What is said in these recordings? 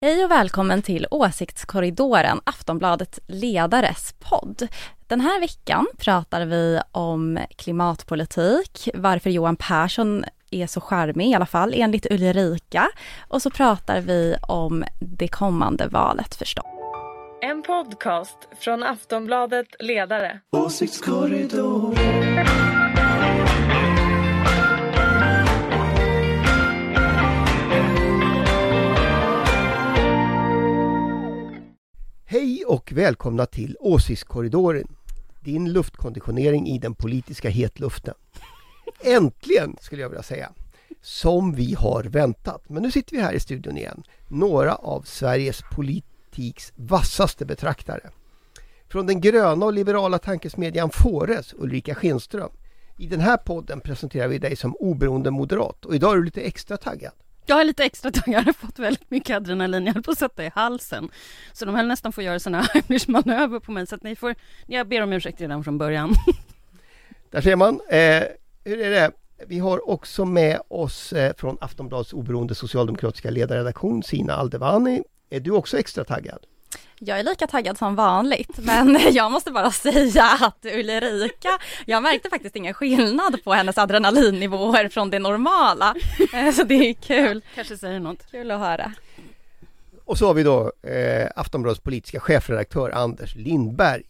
Hej och välkommen till Åsiktskorridoren, Aftonbladet Ledares podd. Den här veckan pratar vi om klimatpolitik, varför Johan Persson är så charmig i alla fall enligt Ulrika. Och så pratar vi om det kommande valet förstås. En podcast från Aftonbladet Ledare. Åsiktskorridoren. Hej och välkomna till Åsiktskorridoren. Din luftkonditionering i den politiska hetluften. Äntligen skulle jag vilja säga. Som vi har väntat. Men nu sitter vi här i studion igen. Några av Sveriges politiks vassaste betraktare. Från den gröna och liberala tankesmedjan Fores, Ulrika Schenström. I den här podden presenterar vi dig som oberoende moderat och idag är du lite extra taggad. Jag är lite extra taggad, jag har fått väldigt mycket adrenalin, jag höll på att sätta i halsen. Så de höll nästan få göra sådana Heimlich manöver på mig, så att ni får, jag ber om ursäkt redan från början. Där ser man. Eh, hur är det? Vi har också med oss eh, från Aftonbladets oberoende socialdemokratiska ledarredaktion Sina Aldevani. Är du också extra taggad? Jag är lika taggad som vanligt, men jag måste bara säga att Ulrika, jag märkte faktiskt ingen skillnad på hennes adrenalinnivåer från det normala. Eh, Så det är kul, Kanske säger något. kul att höra. Och så har vi då eh, Aftonbladets politiska chefredaktör Anders Lindberg.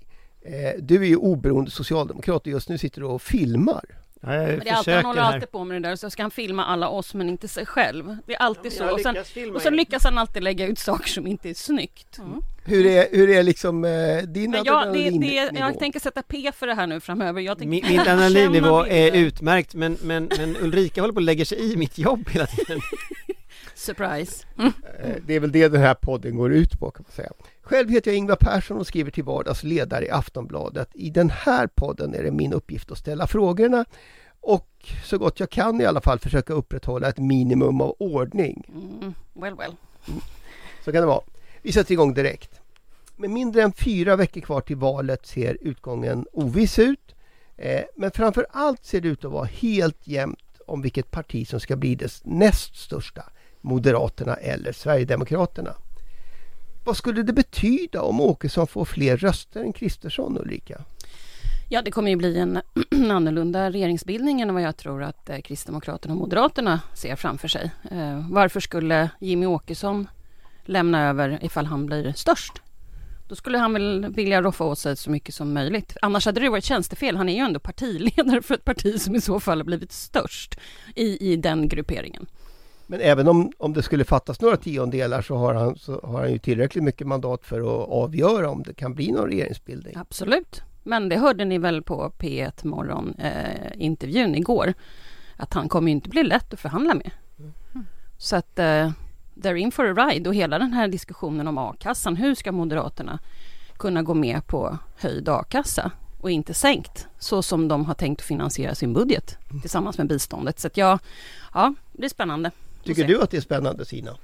Eh, du är ju oberoende socialdemokrat och just nu sitter du och filmar. Ja, jag Men det är alltid, han håller här. alltid på med det där, så ska han filma alla oss men inte sig själv. Det är alltid Ja, så. Och sen, och sen lyckas han alltid lägga ut saker som inte är snyggt. Hur är, hur är liksom eh, din Men jag, det, det, adrenalinnivå? jag tänker sätta P för det här nu framöver. Jag tänker Min, min adrenalinnivå är utmärkt men, men, men Ulrika håller på att lägga sig i mitt jobb hela tiden. Surprise. Eh, Det är väl det den här podden går ut på kan man säga. Själv heter jag Ingvar Persson och skriver till vardags ledare i Aftonbladet. I den här podden är det min uppgift att ställa frågorna och så gott jag kan i alla fall försöka upprätthålla ett minimum av ordning. Mm, well well. Så kan det vara. Vi sätter igång direkt. Med mindre än fyra veckor kvar till valet ser utgången oviss ut. Eh, men framför allt ser det ut att vara helt jämnt om vilket parti som ska bli det näst största. Moderaterna eller Sverigedemokraterna. Vad skulle det betyda om Åkesson får fler röster än Kristersson, Ulrika? Ja, det kommer ju bli en annorlunda regeringsbildning än vad jag tror att eh, Kristdemokraterna och Moderaterna ser framför sig. Eh, varför skulle Jimmy Åkesson lämna över ifall han blir störst? Då skulle han väl vilja roffa åt sig så mycket som möjligt. Annars hade det varit tjänstefel. Han är ju ändå partiledare för ett parti som i så fall har blivit störst i, i den grupperingen. Men även om, om det skulle fattas några tiondelar så har, han, så har han ju tillräckligt mycket mandat för att avgöra om det kan bli någon regeringsbildning. Absolut. Men det hörde ni väl på P1 Morgon eh, intervjun igår. Att han kommer ju inte bli lätt att förhandla med. Så att eh, they're in for a ride och hela den här diskussionen om a-kassan. Hur ska Moderaterna kunna gå med på höjd a-kassa och inte sänkt så som de har tänkt att finansiera sin budget tillsammans med biståndet. Så att ja, ja, det är spännande. Tycker du att det är spännande Sina?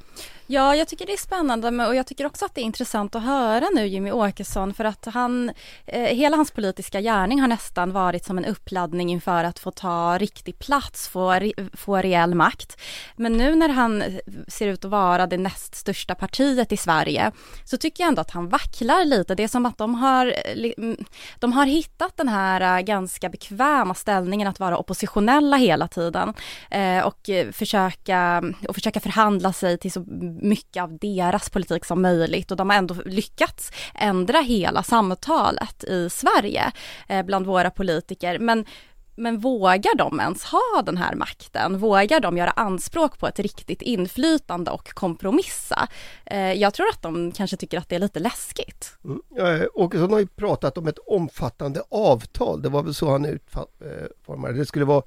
Ja, jag tycker det är spännande och jag tycker också att det är intressant att höra nu Jimmy Åkesson för att han, eh, hela hans politiska gärning har nästan varit som en uppladdning inför att få ta riktig plats, få, få reell makt. Men nu när han eh, ser ut att vara det näst största partiet i Sverige så tycker jag ändå att han vacklar lite. Det är som att de har, eh, mm, de har hittat den här eh, ganska bekväma ställningen att vara oppositionella hela tiden eh, och försöka, och försöka förhandla sig till så mycket av deras politik som möjligt och de har ändå lyckats ändra hela samtalet i Sverige eh, bland våra politiker. Men men vågar de ens ha den här makten? Vågar de göra anspråk på ett riktigt inflytande och kompromissa? Eh, jag tror att de kanske tycker att det är lite läskigt. Mm. Eh, Åkesson har ju pratat om ett omfattande avtal. Det var väl så han utformade eh, det. Det skulle vara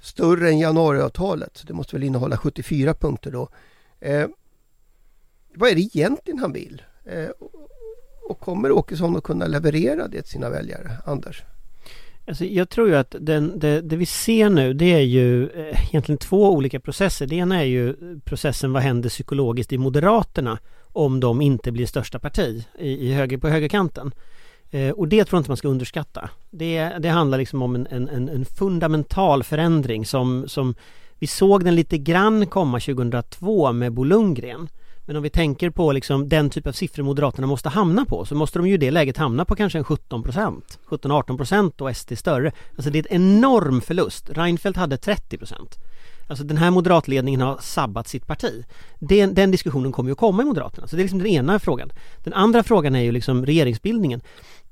större än januariavtalet. Det måste väl innehålla 74 punkter då. Eh, vad är det egentligen han vill? Eh, och- kommer Åkesson att kunna leverera det till sina väljare? Anders? Alltså, jag tror ju att den, det, det vi ser nu det är ju eh, egentligen två olika processer. Det ena är ju processen vad händer psykologiskt i Moderaterna om de inte blir största parti i, i höger, på högerkanten. Eh, och det tror jag inte man ska underskatta. Det, det handlar liksom om en, en, en, en fundamental förändring som, som vi såg den lite grann komma 2002 med Bo Lundgren. Men om vi tänker på liksom den typ av siffror Moderaterna måste hamna på så måste de ju i det läget hamna på kanske en 17 procent. 17-18 procent och SD större. Alltså det är en enorm förlust. Reinfeldt hade 30 procent. Alltså den här moderatledningen har sabbat sitt parti. Den, den diskussionen kommer ju att komma i Moderaterna. Så det är liksom den ena frågan. Den andra frågan är ju liksom regeringsbildningen.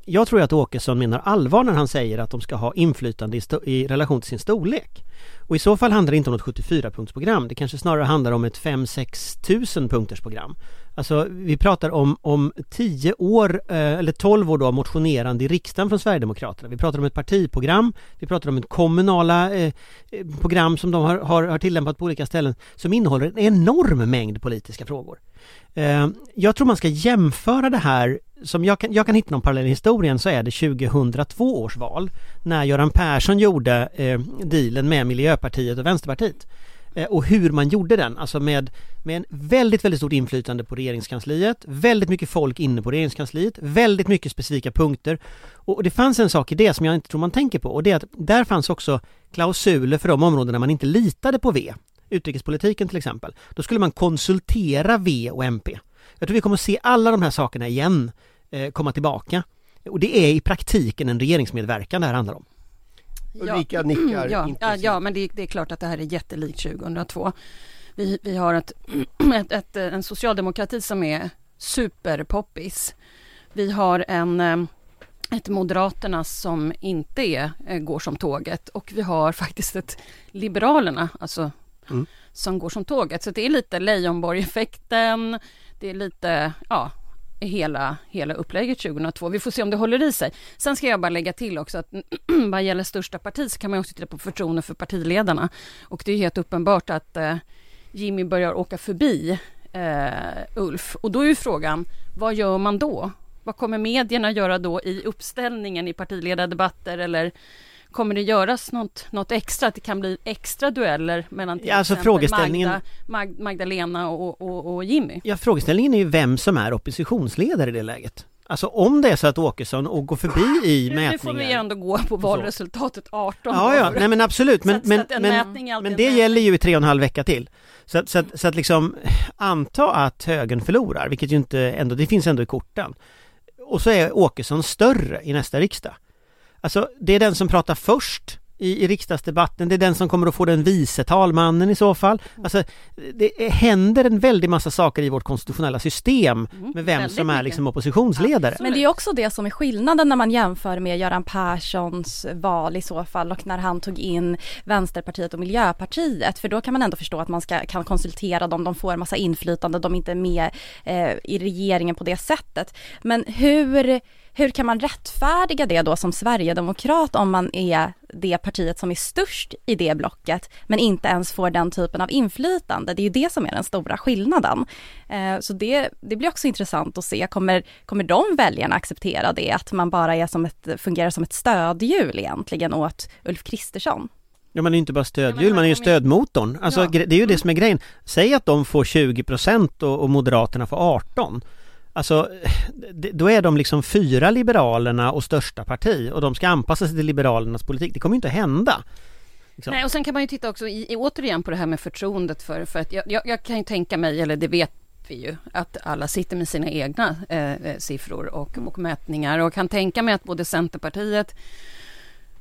Jag tror att Åkesson menar allvar när han säger att de ska ha inflytande i, i relation till sin storlek. Och i så fall handlar det inte om något 74-punktsprogram. Det kanske snarare handlar om ett 5-6 tusen punkters program. Alltså vi pratar om, om 10 år, eh, eller 12 år då motionerande i riksdagen från Sverigedemokraterna. Vi pratar om ett partiprogram, vi pratar om ett kommunala eh, eh, program som de har, har, har tillämpat på olika ställen som innehåller en enorm mängd politiska frågor. Eh, jag tror man ska jämföra det här, som jag kan, jag kan hitta någon parallell i historien så är det 2002 års val när Göran Persson gjorde eh, dealen med Miljöpartiet och Vänsterpartiet eh, och hur man gjorde den, alltså med, med en väldigt, väldigt stort inflytande på regeringskansliet, väldigt mycket folk inne på regeringskansliet, väldigt mycket specifika punkter. Och det fanns en sak i det som jag inte tror man tänker på och det är att där fanns också klausuler för de områden där man inte litade på V utrikespolitiken till exempel, då skulle man konsultera V och MP. Jag tror vi kommer att se alla de här sakerna igen eh, komma tillbaka. Och det är i praktiken en regeringsmedverkan det här handlar om. Ulrika nickar ja, ja, ja, men det, det, är klart att det här är jättelikt 2002. Vi, vi har ett, ett, ett, en socialdemokrati som är superpoppis. Vi har en eh, ett Moderaterna som inte är, eh, går som tåget och vi har faktiskt ett Liberalerna, alltså mm. som går som tåget. Så det är lite Leijonborg-effekten, det är lite, ja, hela, hela upplägget 2002. Vi får se om det håller i sig. Sen ska jag bara lägga till också att vad gäller största parti så kan man också titta på förtroende för partiledarna. Och det är helt uppenbart att eh, Jimmy börjar åka förbi eh, Ulf. Och då är ju frågan, vad gör man då? Vad kommer medierna göra då i uppställningen i partiledardebatter eller Kommer det göras något, något extra? Att det kan bli extra dueller mellan till ja, alltså frågeställningen... Magda, Mag, Magdalena och, och, och Jimmy? Ja, frågeställningen är ju vem som är oppositionsledare i det läget. Alltså om det är så att Åkesson och går förbi i mätningar. Nu får vi ändå gå på valresultatet 18 Ja, ja, nej men absolut. Men, men, men, men det gäller ju i tre och en halv vecka till. Så att, så att, så att liksom anta att högern förlorar, vilket ju inte ändå, det finns ändå i korten. Och så är Åkesson större i nästa riksdag. Alltså, det är den som pratar först i, i riksdagsdebatten, det är den som kommer att få den vice talmannen i så fall. Alltså, det händer en väldig massa saker i vårt konstitutionella system mm, med vem som är liksom oppositionsledare. Men det är också det som är skillnaden när man jämför med Göran Perssons val i så fall och när han tog in Vänsterpartiet och Miljöpartiet, för då kan man ändå förstå att man ska, kan konsultera dem, de får en massa inflytande, de är inte med eh, i regeringen på det sättet. Men hur hur kan man rättfärdiga det då som sverigedemokrat om man är det partiet som är störst i det blocket men inte ens får den typen av inflytande? Det är ju det som är den stora skillnaden. Eh, så det, det blir också intressant att se, kommer, kommer de väljarna acceptera det, att man bara är som ett, fungerar som ett stödhjul egentligen åt Ulf Kristersson? Ja man är inte bara stödhjul, man är ju stödmotorn. Alltså ja. det är ju det som är grejen. Säg att de får 20% och, och Moderaterna får 18 Alltså, då är de liksom fyra Liberalerna och största parti och de ska anpassa sig till Liberalernas politik. Det kommer ju inte att hända. Liksom. Nej, och sen kan man ju titta också i, återigen på det här med förtroendet för, för att jag, jag, jag kan ju tänka mig, eller det vet vi ju, att alla sitter med sina egna eh, eh siffror och, och mätningar och kan tänka mig att både Centerpartiet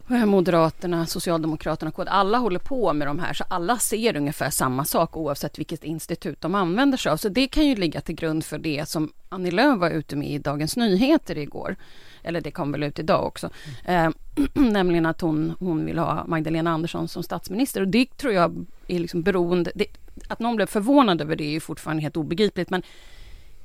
Moderaterna, Socialdemokraterna, KD, alla håller på med de här, så alla ser ungefär samma sak oavsett vilket institut de använder sig av. Så det kan ju ligga till grund för det som Annie Lööf var ute med i Dagens Nyheter igår. Eller det kom väl ut idag också. Mm. Eh, nämligen att hon, hon vill ha Magdalena Andersson som statsminister. Och det tror jag är liksom beroende... Det, att någon blev förvånad över det är ju fortfarande helt obegripligt. Men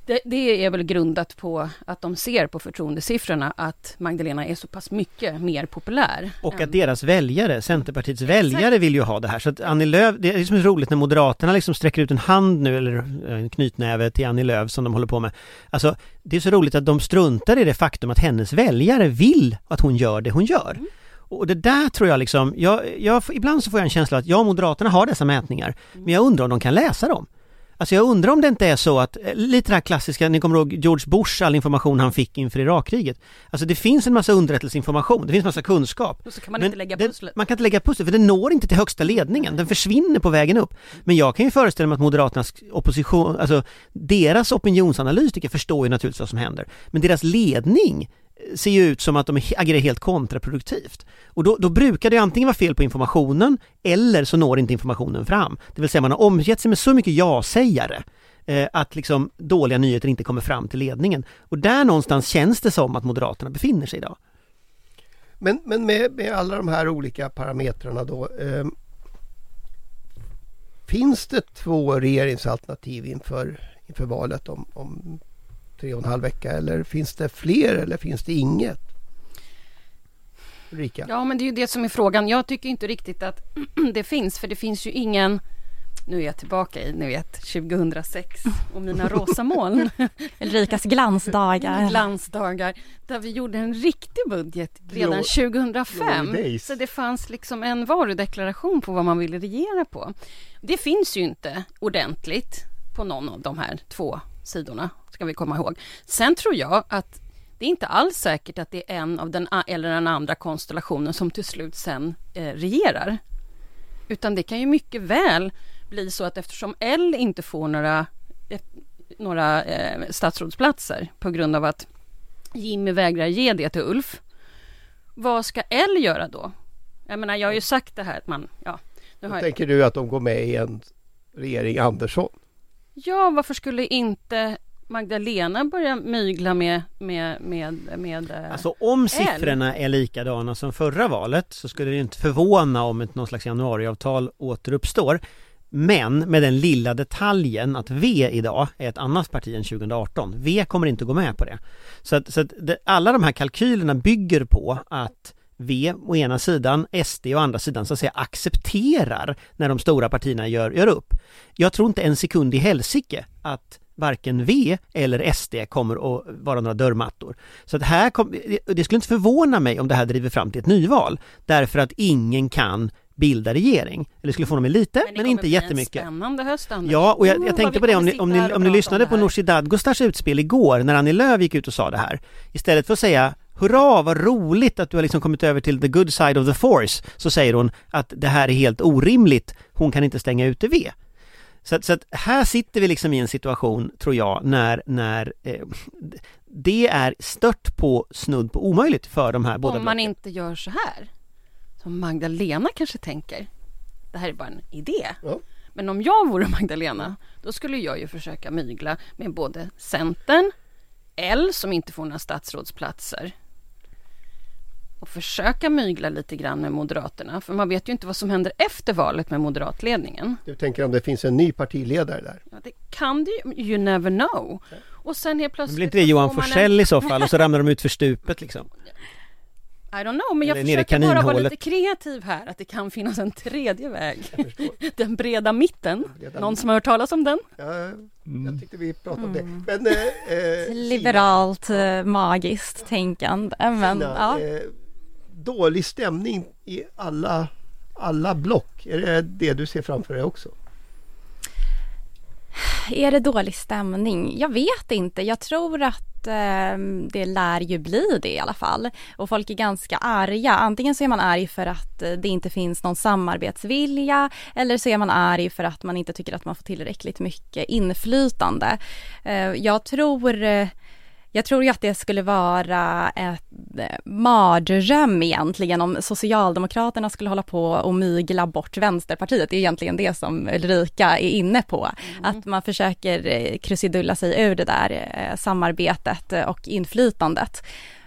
det, det, är väl grundat på att de ser på förtroendesiffrorna att Magdalena är så pass mycket mer populär. Och än... att deras väljare, Centerpartiets väljare Exakt. vill ju ha det här. Så att Annie Lööf, det är liksom roligt när Moderaterna liksom sträcker ut en hand nu, eller en knytnäve till Annie Lööf som de håller på med. Alltså, det är så roligt att de struntar i det faktum att hennes väljare vill att hon gör det hon gör. Mm. Och det där tror jag liksom, jag, jag, ibland så får jag en känsla att ja, Moderaterna har dessa mätningar, mm. men jag undrar om de kan läsa dem. Alltså jag undrar om det inte är så att, eh, lite det här klassiska, ni kommer ihåg George Bush, all information han fick inför Irakkriget. Alltså det finns en massa underrättelseinformation, det finns massa kunskap. Och så kan man inte lägga det- pusslet. Man kan inte lägga pusslet, för den når inte till högsta ledningen, den försvinner på vägen upp. Men jag kan ju föreställa mig att Moderaternas opposition, alltså deras opinionsanalytiker förstår ju naturligtvis vad som händer. Men deras ledning ser ju ut som att de agerar helt kontraproduktivt. Och då, då brukar det antingen vara fel på informationen eller så når inte informationen fram. Det vill säga man har omgett sig med så mycket ja-sägare eh, att liksom dåliga nyheter inte kommer fram till ledningen. Och där någonstans känns det som att Moderaterna befinner sig idag. Men, men med, med alla de här olika parametrarna då. Eh, finns det två regeringsalternativ inför, inför valet om, om tre och en halv vecka? Eller finns det fler eller finns det inget? Ulrika? Ja, men det är ju det som är frågan. Jag tycker inte riktigt att det finns, för det finns ju ingen... Nu är jag tillbaka i, ni vet, 2006 och mina rosa moln. Ulrikas glansdagar. glansdagar där vi gjorde en riktig budget redan Glory 2005. days. Så det fanns liksom en varudeklaration på vad man ville regera på. Det finns ju inte ordentligt på någon av de här två sidorna, ska vi komma ihåg. Sen tror jag att det är inte alls säkert att det är en av den eller den andra konstellationen som till slut sen eh, regerar. Utan det kan ju mycket väl bli så att eftersom L inte får några, eh, några eh, statsrådsplatser på grund av att Jimmy vägrar ge det till Ulf. Vad ska L göra då? Jag menar, jag har ju sagt det här att man, ja, nu jag, Tänker du att de går med i en regering Andersson? Ja, varför skulle inte Magdalena börja mygla med, med, med, med eh, Alltså om siffrorna är likadana som förra valet så skulle det inte förvåna om ett någon slags januariavtal återuppstår. Men med den lilla detaljen att V idag är ett annat parti än 2018. V kommer inte gå med på det. Så att, så att det, alla de här kalkylerna bygger på att V å ena sidan, SD å andra sidan så att säga accepterar när de stora partierna gör, gör upp. Jag tror inte en sekund i helsike att varken V eller SD kommer att vara några dörrmattor. Så att här kom, det skulle inte förvåna mig om det här driver fram till ett nyval. Därför att ingen kan bilda regering. Eller skulle få mig lite, men, kommer inte jättemycket. En spännande höst, Anders. Ja, och jag, Oh, jag vad tänkte på det om ni, om ni, om ni lyssnade det på. Nooshi Dadgostars utspel igår när Annie Lööf gick ut och sa det här. Istället för att säga Hurra vad roligt att du har liksom kommit över till the good side of the force så säger hon att det här är helt orimligt, hon kan inte stänga ute V. Så att, så att här sitter vi liksom i en situation, tror jag, när, när eh, det är stört på snudd på omöjligt för de här båda Om man blocken. inte gör så här, som Magdalena kanske tänker. Det här är bara en idé. Ja. Men om jag vore Magdalena, då skulle jag ju försöka mygla med både Centern, L som inte får några statsrådsplatser och försöka mygla lite grann med Moderaterna. För man vet ju inte vad som händer efter valet med moderatledningen. Du tänker om det finns en ny partiledare där? Ja, det kan det ju, you never know. Och sen helt Men plötsligt... blir inte det Johan man en- i så fall och så ramlar de ut för stupet liksom? I don't know, men jag Eller försöker bara vara lite kreativ här, att det kan finnas en tredje väg. Den breda mitten. Breda Någon som har hört talas om den? Ja, Mm. Jag tyckte vi pratade om det. Men, eh, eh, Liberalt, eh, magiskt tänkande. Men, Sina, ja. eh, dålig stämning i alla, alla block. Är det det du ser framför dig också? Är det dålig stämning? Jag vet inte. Jag tror att eh, det lär ju bli det i alla fall. Och folk är ganska arga. Antingen så är man arg för att eh, det inte finns någon samarbetsvilja eller så är man arg för att man inte tycker att man får tillräckligt mycket inflytande. Eh, jag tror eh, jag tror ju att det skulle vara ett eh, mardröm egentligen om Socialdemokraterna skulle hålla på och mygla bort Vänsterpartiet. Det är egentligen det som Ulrika är inne på. Att man försöker eh, krusidulla sig ur det där eh, samarbetet och inflytandet.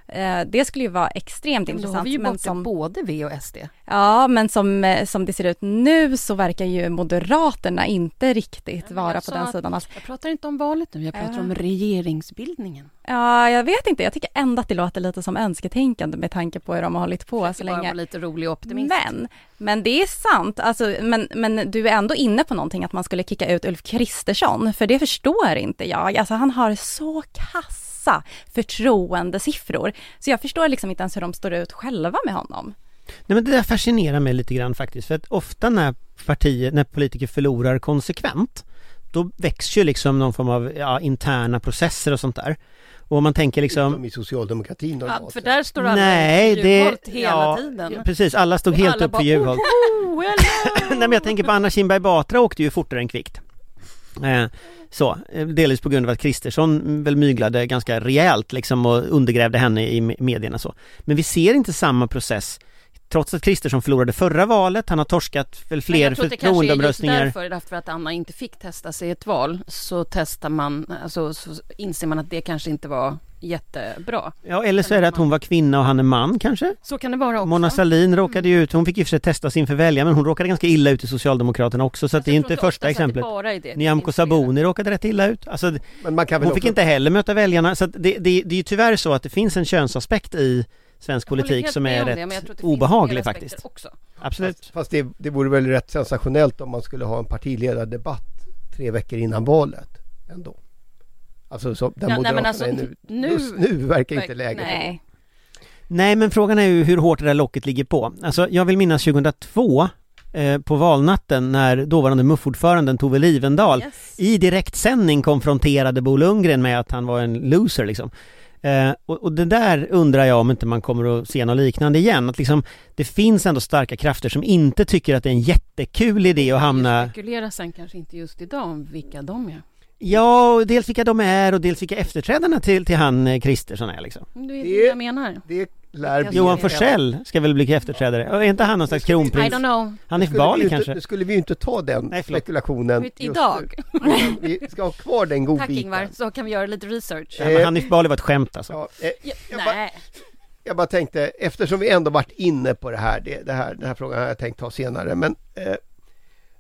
Eh, Det skulle ju vara extremt Då har intressant. vi ju men som, både V och SD. ja, men som, eh, som det ser ut nu så verkar ju Moderaterna inte riktigt vara på den sidan. Alltså, Jag pratar inte om valet nu, jag pratar Ja. om regeringsbildningen. Ja, jag vet inte. Jag tycker ändå att det låter lite som önsketänkande med tanke på hur de har hållit på så bara länge. vara lite rolig optimist. Men, men det är sant. Alltså, men, men du är ändå inne på någonting att man skulle kicka ut Ulf Kristersson, för det förstår inte jag. Alltså han har så kassa förtroendesiffror, så jag förstår liksom inte ens hur de står ut själva med honom. Nej men det där fascinerar mig lite grann faktiskt för att ofta när partier, när politiker förlorar konsekvent då väcks ju liksom någon form av ja, interna processer och sånt där. Och om man tänker liksom Utom i socialdemokratin Ja, normalt för där står alla Nej, Nej, det... hela ja, tiden. Precis, alla stod Och helt alla upp bara, för Juholt. "Oh, hello!" Nej men jag tänker på Anna Kinberg Batra åkte ju fortare än kvickt. Eh, så, eh, delvis på grund av att Kristersson väl myglade ganska rejält liksom och undergrävde henne i me- medierna så. Men vi ser inte samma process Trots att Kristersson förlorade förra valet, han har torskat väl fler jag tror det kanske är just förtroendeomröstningar. därför att Anna inte fick testa sig i ett val, så testar man, alltså så inser man att det kanske inte var jättebra. Ja, eller så är det att hon var kvinna och han är man kanske? Så kan det vara också. Mona Sahlin råkade ju ut, hon fick ju för sig testas inför välja men hon råkade ganska illa ut i Socialdemokraterna också så att det är inte första exemplet. bara är det. Nyamko Sabuni råkade rätt illa ut. Alltså, Men man kan väl hon fick också, inte heller möta väljarna så att det, det, det är ju tyvärr så att det finns en könsaspekt i svensk politik som är rätt det obehaglig faktiskt. Också. Absolut. fast, fast det, det vore väl rätt sensationellt om man skulle ha en partiledardebatt tre veckor innan valet ändå. Alltså så, där Ja, nej, men Moderaterna alltså, är nu, nu- just nu verkar inte läget. Nej. Nej men frågan är ju hur hårt det där locket ligger på. Alltså jag vill minnas 2002 eh, på valnatten när dåvarande MUF-ordföranden Tove Livendal Yes. i direktsändning konfronterade Bo Lundgren med att han var en loser liksom. Eh, och, och det där undrar jag om inte man kommer att se något liknande igen. Att liksom, det finns ändå starka krafter som inte tycker att det är en jättekul idé att hamna... Spekulera sen kanske inte just idag om vilka de är. Ja, och dels vilka de är och dels vilka efterträdarna till, till han eh, Kristersson är liksom. Det är det, Det- jag menar. Det lär. Johan Forsell ska väl bli efterträdare? Är inte han någon slags I kronprins? don't know. Hanif Bali inte- kanske? Nu skulle vi ju inte ta den Nej, förlåt. spekulationen Vet, just idag. Vi ska ha kvar den Tack godbiten. Ingvar, så kan vi göra lite research. Ja, men Hanif Bali var ett skämt alltså. Ja, eh, Ja, jag bara- nej. jag bara tänkte, eftersom vi ändå varit inne på det här, det, det här den här frågan har jag tänkt ta senare, men eh,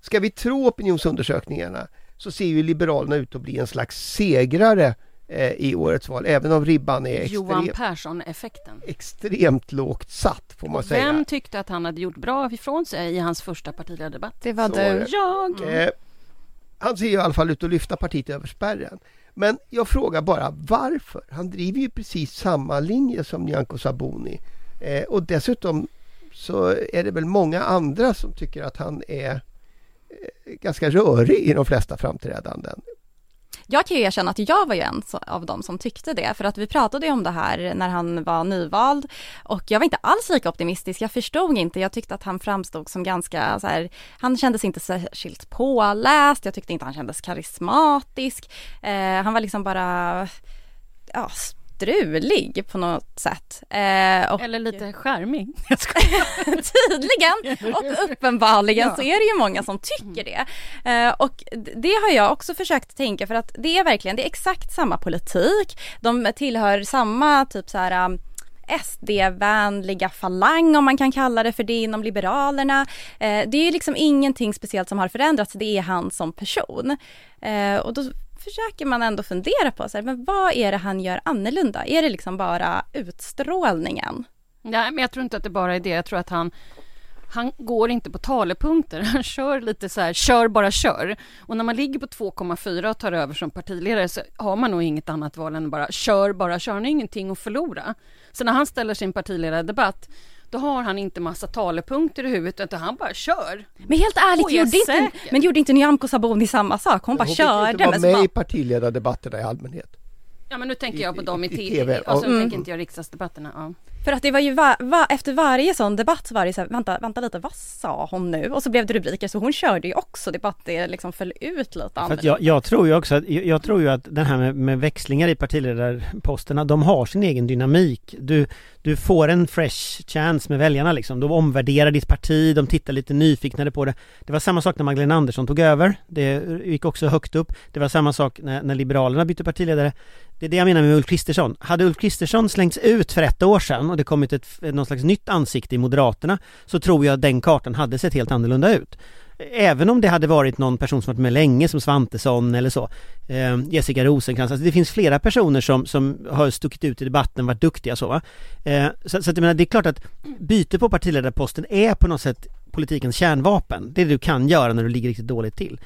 ska vi tro opinionsundersökningarna så ser ju Liberalerna ut att bli en slags segrare eh, i årets val, även om ribban är Johan extrem, Persson-effekten. extremt lågt satt, får man säga. Vem tyckte att han hade gjort bra ifrån sig i hans första partiledardebatt? Det var Så du. Jag! Eh, han ser ju i alla fall ut att lyfta partiet över spärren. Men jag frågar bara varför? Han driver ju precis samma linje som Nyamko Sabuni. Eh, och dessutom så är det väl många andra som tycker att han är ganska rörig i de flesta framträdanden. Jag kan ju erkänna att jag var ju en av dem som tyckte det, för att vi pratade ju om det här när han var nyvald och jag var inte alls lika optimistisk. Jag förstod inte, jag tyckte att han framstod som ganska så här, han kändes inte särskilt påläst, jag tyckte inte han kändes karismatisk. Eh, han var liksom bara, ja, strulig på något sätt. Eh, och Eller lite charmig. Tydligen och uppenbarligen Ja. så är det ju många som tycker det. Eh, och det har jag också försökt tänka för att det är verkligen, det är exakt samma politik. De tillhör samma typ så här um, SD-vänliga falang om man kan kalla det för det inom Liberalerna. Eh, det är ju liksom ingenting speciellt som har förändrats, det är han som person. Eh, och då försöker man ändå fundera på så här, men vad är det han gör annorlunda? Är det liksom bara utstrålningen? Nej, men jag tror inte att det bara är det. Jag tror att han han går inte på talepunkter, han kör lite så här, kör bara kör. Och när man ligger på 2,4 och tar över som partiledare så har man nog inget annat val än bara kör bara kör, han har ingenting att förlora. Så när han ställer sin partiledardebatt, då har han inte massa talepunkter i huvudet utan han bara kör. Men helt ärligt, gjorde inte, men gjorde inte Nyamko Sabuni samma sak? Hon bara Hon fick körde. inte vara med bara- i partiledardebatterna i allmhet. Ja men nu tänker jag på dem i, i- i TV, alltså nu Mm. tänker inte jag riksdagsdebatterna. Ja. För att det var ju va, va, efter varje sån debatt så var det så här, vänta, vänta lite, vad sa hon nu? Och så blev det rubriker, så hon körde ju också, det bara att det liksom föll ut lite annorlunda. jag, jag tror ju också att, jag, jag tror ju att den här med, med växlingar i partiledarposterna, de har sin egen dynamik. Du, du får en fresh chance med väljarna liksom. De omvärderar ditt parti, de tittar lite nyfiknare på det. Det var samma sak när Magdalena Andersson tog över. Det gick också högt upp. Det var samma sak när, när Liberalerna bytte partiledare. Det är det jag menar med Ulf Kristersson. Hade Ulf Kristersson slängts ut för ett år sedan och det kommit ett, någon slags nytt ansikte i Moderaterna så tror jag att den kartan hade sett helt annorlunda ut. Även om det hade varit någon person som varit med länge som Svantesson eller så eh, Jessica Rosenkrantz, alltså det finns flera personer som, som har stuckit ut i debatten, varit duktiga så va eh, Så, så att jag menar, det är klart att byte på partiledarposten är på något sätt politikens kärnvapen Det är det du kan göra när du ligger riktigt dåligt till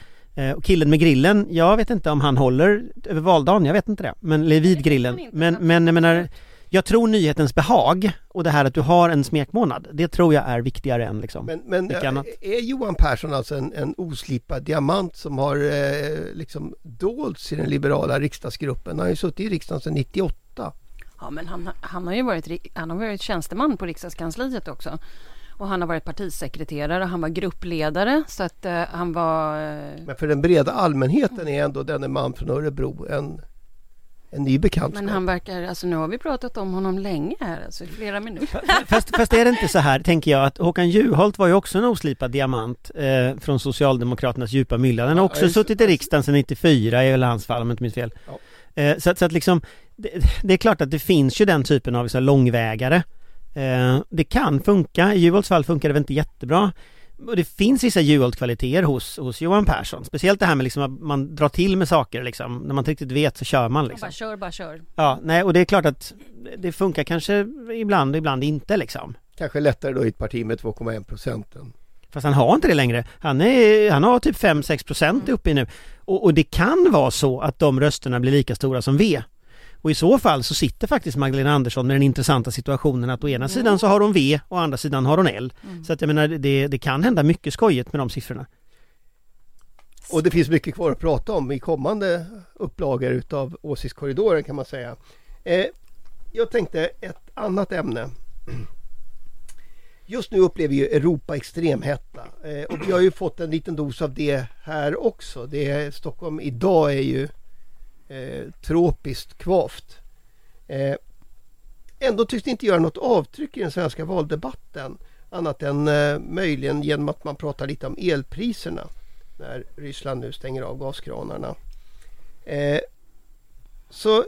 och killen med grillen, jag vet inte om han håller över valdagen, jag vet inte det Men, eller vid grillen Men, men jag menar jag tror nyhetens behag och det här att du har en smekmånad, det tror jag är viktigare än liksom. Men, men eh, annat. är Johan Persson alltså en, en oslipad diamant som har eh, liksom dolts i den liberala riksdagsgruppen? Han har ju suttit i riksdagen sedan 98. Ja, men han, han har ju varit, ri- han har varit tjänsteman på riksdagskansliet också. Och han har varit partisekreterare, han var gruppledare så att eh, han var... eh, Men för den breda allmänheten är ändå denne man från Örebro en, en ny bekantskap. Men han verkar, alltså nu har vi pratat om honom länge här, alltså i flera minuter. Fast, fast är det inte så här, tänker jag, att Håkan Juholt var ju också en oslipad diamant eh, från Socialdemokraternas djupa mylla. Den har Ja, också just- suttit i riksdagen sedan 94 i väl hans fall om jag inte minns fel. Ja. Eh, så, att- så att liksom, det, det är klart att det finns ju den typen av så här, långvägare. Eh, det kan funka, i Juholts fall funkar det väl inte jättebra. Och det finns vissa Juholt-kvaliteter hos, hos Johan Persson. Speciellt det här med liksom att man drar till med saker liksom. När man inte riktigt vet så kör man liksom. Bara kör, bara kör. Ja, nej och det är klart att det funkar kanske ibland, ibland inte liksom. Kanske lättare då i ett parti med 2,1 procenten. Fast han har inte det längre. Han, är, han har typ 5-6 procent uppe i nu. Och, och det kan vara så att de rösterna blir lika stora som V. Och i så fall så sitter faktiskt Magdalena Andersson med den intressanta situationen att å ena sidan så har hon V och å andra sidan har hon L. Så att jag menar det, det kan hända mycket skojigt med de siffrorna. Och det finns mycket kvar att prata om i kommande upplagor utav Åsiktskorridoren kan man säga. Eh, jag tänkte ett annat ämne. Just nu upplever ju Europa extremhetta eh, och vi har ju fått en liten dos av det här också. Det är, Stockholm idag är ju eh, tropiskt kvavt. Eh, ändå tycks det inte göra något avtryck i den svenska valdebatten annat än eh, möjligen genom att man pratar lite om elpriserna när Ryssland nu stänger av gaskranarna. Eh, så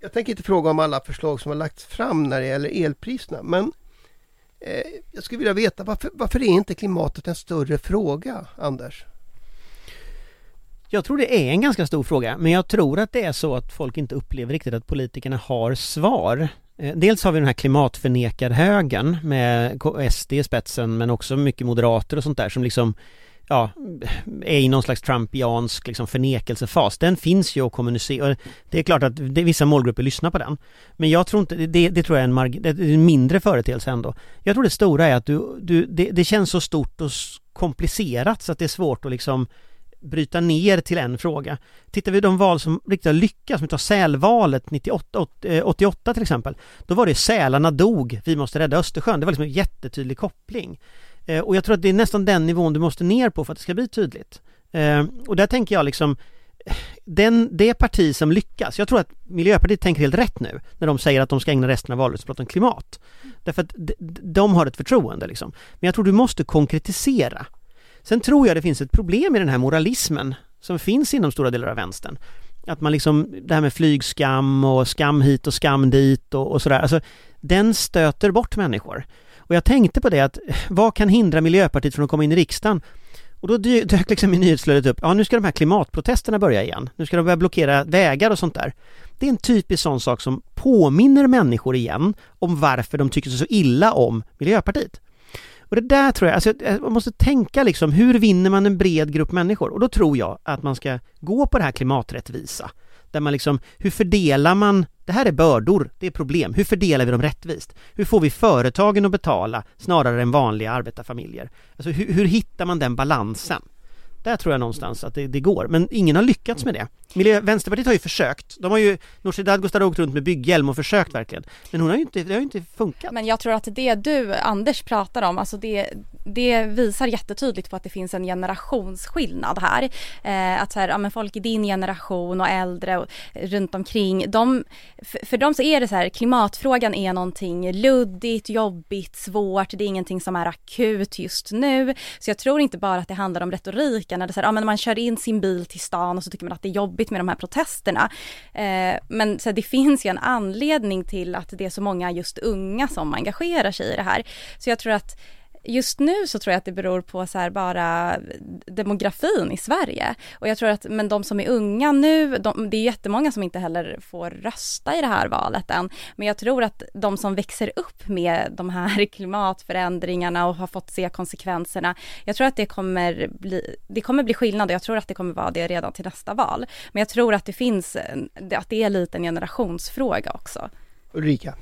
jag tänker inte fråga om alla förslag som har lagts fram när det gäller elpriserna men eh, jag skulle vilja veta varför, varför är inte klimatet en större fråga, Anders? Jag tror det är en ganska stor fråga, men jag tror att det är så att folk inte upplever riktigt att politikerna har svar. Eh, dels har vi den här klimatförnekarhögern med SD i spetsen, men också mycket moderater och sånt där som liksom ja, är i någon slags trumpiansk liksom förnekelsefas. Den finns ju att kommunicera. Det är klart att det, vissa målgrupper lyssnar på den. Men jag tror inte, det, det tror jag är en, marg, det är en mindre företeelse ändå. Jag tror det stora är att du, du, det, det känns så stort och komplicerat så att det är svårt att liksom bryta ner till en fråga. Tittar vi de val som riktigt har lyckats, som vi tar sälvalet 98, 88 eh, till exempel, då var det sälarna dog, vi måste rädda Östersjön. Det var liksom en jättetydlig koppling. Eh, och jag tror att det är nästan den nivån du måste ner på för att det ska bli tydligt. Eh, och där tänker jag liksom den, det parti som lyckas, jag tror att Miljöpartiet tänker helt rätt nu när de säger att de ska ägna resten av valrörelsen åt om klimat. Därför att de, de har ett förtroende liksom. Men jag tror du måste konkretisera. Sen tror jag det finns ett problem i den här moralismen som finns inom stora delar av vänstern. Att man liksom, det här med flygskam och skam hit och skam dit och, och sådär, alltså den stöter bort människor. Och jag tänkte på det att vad kan hindra Miljöpartiet från att komma in i riksdagen? Och då dök liksom i nyhetsflödet upp, ja nu ska de här klimatprotesterna börja igen. Nu ska de börja blockera vägar och sånt där. Det är en typisk sån sak som påminner människor igen om varför de tycker så illa om Miljöpartiet. Och det där tror jag, alltså man måste tänka liksom, hur vinner man en bred grupp människor? Och då tror jag att man ska gå på det här klimaträttvisa. Där man liksom, hur fördelar man, det här är bördor, det är problem, hur fördelar vi dem rättvist? Hur får vi företagen att betala snarare än vanliga arbetarfamiljer? Alltså hur, hur hittar man den balansen? Där tror jag någonstans att det, det går, men ingen har lyckats med det. Miljö, Vänsterpartiet har ju försökt. De har ju, Nooshi Dadgostar har åkt runt med bygghjälm och försökt verkligen. Men hon har ju inte, det har ju inte funkat. Men jag tror att det du, Anders, pratar om, alltså det, det visar jättetydligt på att det finns en generationsskillnad här. Eh, att så här, ja, men folk i din generation och äldre och runt omkring, de, för, för dem så är det så här, klimatfrågan är någonting luddigt, jobbigt, svårt, det är ingenting som är akut just nu. Så jag tror inte bara att det handlar om retoriken, när det så här, ja, men man kör in sin bil till stan och så tycker man att det är jobbigt med de här protesterna. Eh, men så här, det finns ju en anledning till att det är så många just unga som engagerar sig i det här. Så jag tror att Just nu så tror jag att det beror på så här bara demografin i Sverige. Och jag tror att, men de som är unga nu, de, det är jättemånga som inte heller får rösta i det här valet än. Men jag tror att de som växer upp med de här klimatförändringarna och har fått se konsekvenserna, jag tror att det kommer bli, det kommer bli skillnad och jag tror att det kommer vara det redan till nästa val. Men jag tror att det finns, att det är lite en generationsfråga också. Ulrika?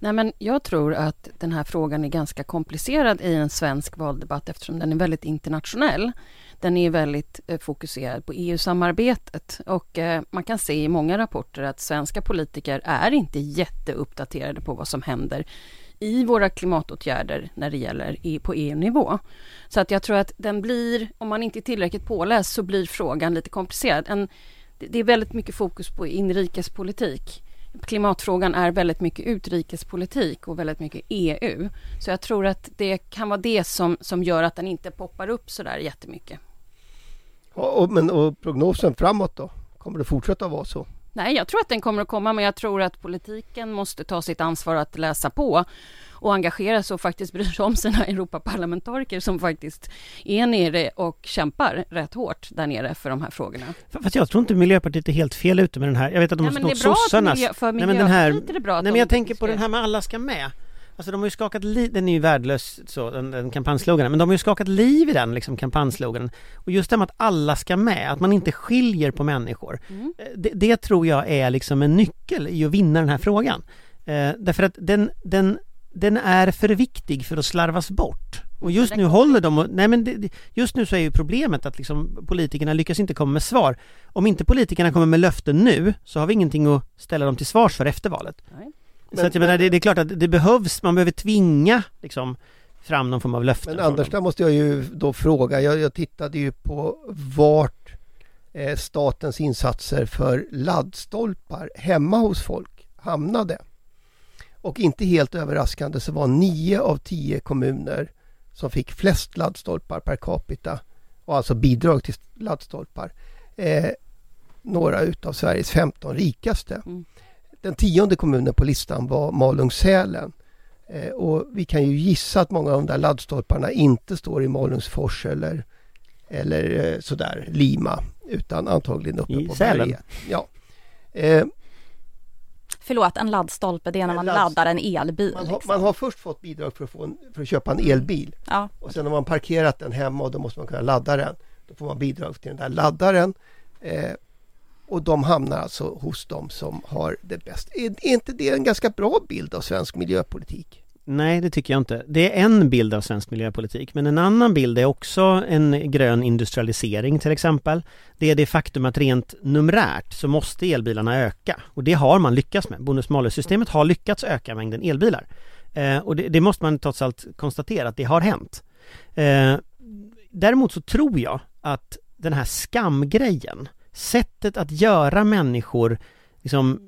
Nej men jag tror att den här frågan är ganska komplicerad i en svensk valdebatt eftersom den är väldigt internationell. Den är väldigt eh, fokuserad på EU-samarbetet och eh, man kan se i många rapporter att svenska politiker är inte jätteuppdaterade på vad som händer i våra klimatåtgärder när det gäller på EU-nivå. Så att jag tror att den blir, om man inte är tillräckligt påläst så blir frågan lite komplicerad. En, det är väldigt mycket fokus på inrikespolitik. Klimatfrågan är väldigt mycket utrikespolitik och väldigt mycket EU. Så jag tror att det kan vara det som, som gör att den inte poppar upp så där jättemycket. Och, och, men och prognosen framåt då? Kommer det fortsätta vara så? Nej, jag tror att den kommer att komma, men jag tror att politiken måste ta sitt ansvar att läsa på och engagera sig och faktiskt bry sig om sina Europaparlamentariker som faktiskt är nere och kämpar rätt hårt där nere för de här frågorna. Fast jag tror inte Miljöpartiet är helt fel ute med den här. Jag vet att de Nej, har men det är snott att sossarnas. miljö, för Nej men den här, Miljöpartiet är det bra att nej men jag tänker på den här med alla ska med. Alltså de har ju skakat liv, den är ju värdelös så, den, den kampanjsloganen, men de har ju skakat liv i den liksom kampanjsloganen. Och just det med att alla ska med, att man inte skiljer på människor. Mm. Eh, Det, det tror jag är liksom en nyckel i att vinna den här frågan. Eh, därför att den, den, den är för viktig för att slarvas bort. Och just nu håller de och, nej men det- just nu så är ju problemet att liksom politikerna lyckas inte komma med svar. Om inte politikerna kommer med löften nu så har vi ingenting att ställa dem till svars för efter valet. Nej. Så Men- att jag menar, det, det är klart att det behövs, man behöver tvinga liksom fram någon form av löften. Men Anders, där måste jag ju då fråga. Jag, jag tittade ju på vart eh, statens insatser för laddstolpar hemma hos folk hamnade. Och inte helt överraskande så var nio av tio kommuner som fick flest laddstolpar per capita och alltså bidrag till laddstolpar. Eh, några utav Sveriges 15 rikaste. Mm. Den tionde kommunen på listan var Malung-Sälen. Eh, och vi kan ju gissa att många av de där laddstolparna inte står i Malungsfors eller, eller eh, sådär Lima utan antagligen uppe I på Sälen. berget. Ja. Eh, Förlåt, en laddstolpe, det är när man ladd- laddar en elbil. man, har, liksom. man har först fått bidrag för att, få en, för att köpa en elbil Ja, och sen har man parkerat den hemma och då måste man kunna ladda den. Då får man bidrag till den där laddaren. Eh, och de hamnar alltså hos de som har det bäst. Är, är inte det en ganska bra bild av svensk miljöpolitik? Nej, det tycker jag inte. Det är en bild av svensk miljöpolitik, men en annan bild är också en grön industrialisering till exempel. Det är det faktum att rent numerärt så måste elbilarna öka och det har man lyckats med. Bonus-malus-systemet har lyckats öka mängden elbilar. Eh, och det, det måste man trots allt konstatera att det har hänt. Eh, däremot så tror jag att den här skamgrejen, sättet att göra människor liksom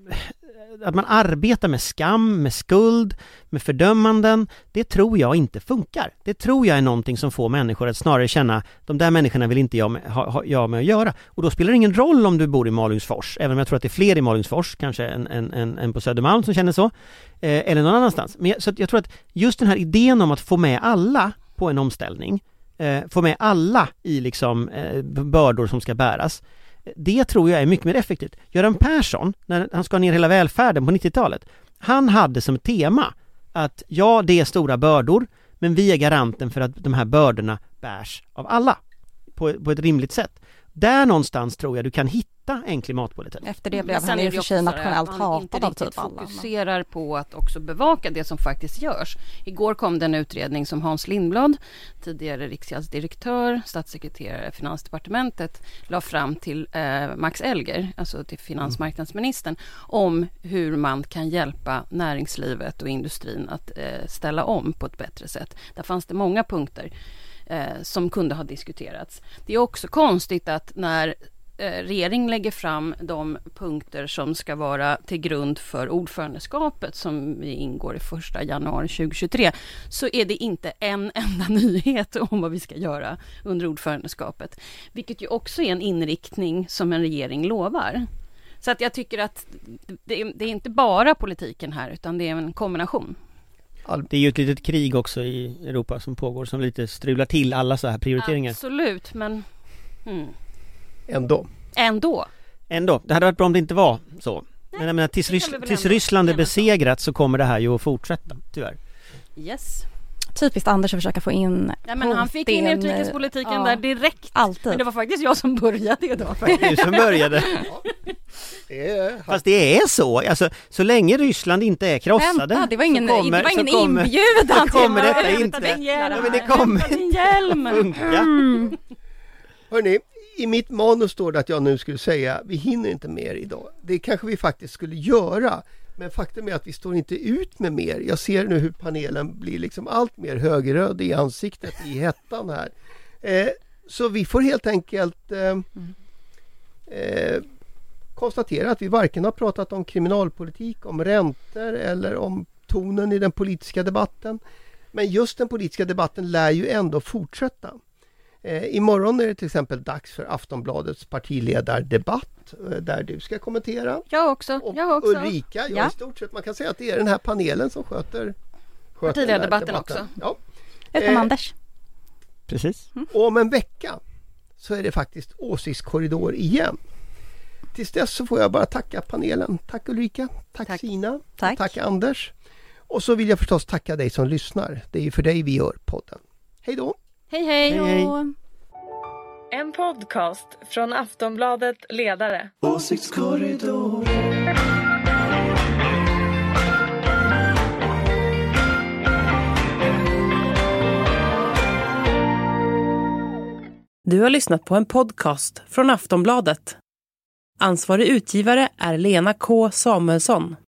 att man arbetar med skam, med skuld, med fördömanden, det tror jag inte funkar. Det tror jag är någonting som får människor att snarare känna de där människorna vill inte jag med, ha, ha, jag med att göra. Och då spelar det ingen roll om du bor i Malungsfors, även om jag tror att det är fler i Malungsfors, kanske än, än, än, än på Södermalm som känner så, eh, eller någon annanstans. Men jag, så att jag tror att just den här idén om att få med alla på en omställning, eh, få med alla i liksom eh, bördor som ska bäras, det tror jag är mycket mer effektivt. Göran Persson, när han ska ner hela välfärden på 90-talet, han hade som tema att ja, det är stora bördor, men vi är garanten för att de här bördorna bärs av alla på, på ett rimligt sätt. Där någonstans tror jag du kan hitta en klimatpolitik. efter det Men blev han i och för sig nationellt hatad av typ alla. fokuserar på att också bevaka det som faktiskt görs. Igår kom det en utredning som Hans Lindblad, tidigare riksgäldsdirektör, statssekreterare i Finansdepartementet, la fram till eh, Max Elger, alltså till finansmarknadsministern, om hur man kan hjälpa näringslivet och industrin att eh, ställa om på ett bättre sätt. Där fanns det många punkter eh, som kunde ha diskuterats. Det är också konstigt att när eh, regering lägger fram de punkter som ska vara till grund för ordförandeskapet som vi ingår i första januari 2023 så är det inte en enda nyhet om vad vi ska göra under ordförandeskapet. Vilket ju också är en inriktning som en regering lovar. Så att jag tycker att det, det är inte bara politiken här utan det är en kombination. Det är ju ett litet krig också i Europa som pågår som lite strular till alla så här prioriteringar. Absolut, men mm, Ändå. ändå. Ändå, det hade varit bra om det inte var så. Men jag menar, tills, Rys- tills Ryssland är besegrat så kommer det här ju att fortsätta, tyvärr. Yes. Typiskt Anders att försöka få in Ja, men han fick in utrikespolitiken ja. där direkt. alltid. Men det var faktiskt jag som började idag. Du som började. Det är, Fast det är så, alltså så länge Ryssland inte är krossade Vänta, det var ingen, kommer, det var ingen kommer, inbjudan så kommer till detta inte- din hjälm. Ja, men det kommer din hjälm. funka. Mm. Hörni, i mitt manus står det att jag nu skulle säga vi hinner inte mer idag. Det kanske vi faktiskt skulle göra. Men faktum är att vi står inte ut med mer. Jag ser nu hur panelen blir liksom allt mer högröd i ansiktet i hettan här. Eh, så vi får helt enkelt eh, eh, konstatera att vi varken har pratat om kriminalpolitik, om räntor eller om tonen i den politiska debatten. Men just den politiska debatten lär ju ändå fortsätta. Eh, imorgon är det till exempel dags för Aftonbladets partiledardebatt eh, där du ska kommentera. Jag också. Och Jag också. Ulrika, ja, Ja. i stort sett man kan säga att det är den här panelen som sköter, sköter Partiledardebatten debatten. Ja. Utom Eh, Anders. Precis. Och om en vecka så är det faktiskt åsiktskorridor igen. Tills dess så får jag bara tacka panelen. Tack Ulrika, tack, Tack. Sina, Tack. tack Anders. Och så vill jag förstås tacka dig som lyssnar. Det är ju för dig vi gör podden. Hej då! Hej hej. Hej, hej. En podcast från Aftonbladet Ledare. Åsiktskorridoren. Du har lyssnat på en podcast från Aftonbladet. Ansvarig utgivare är Lena K Samuelsson.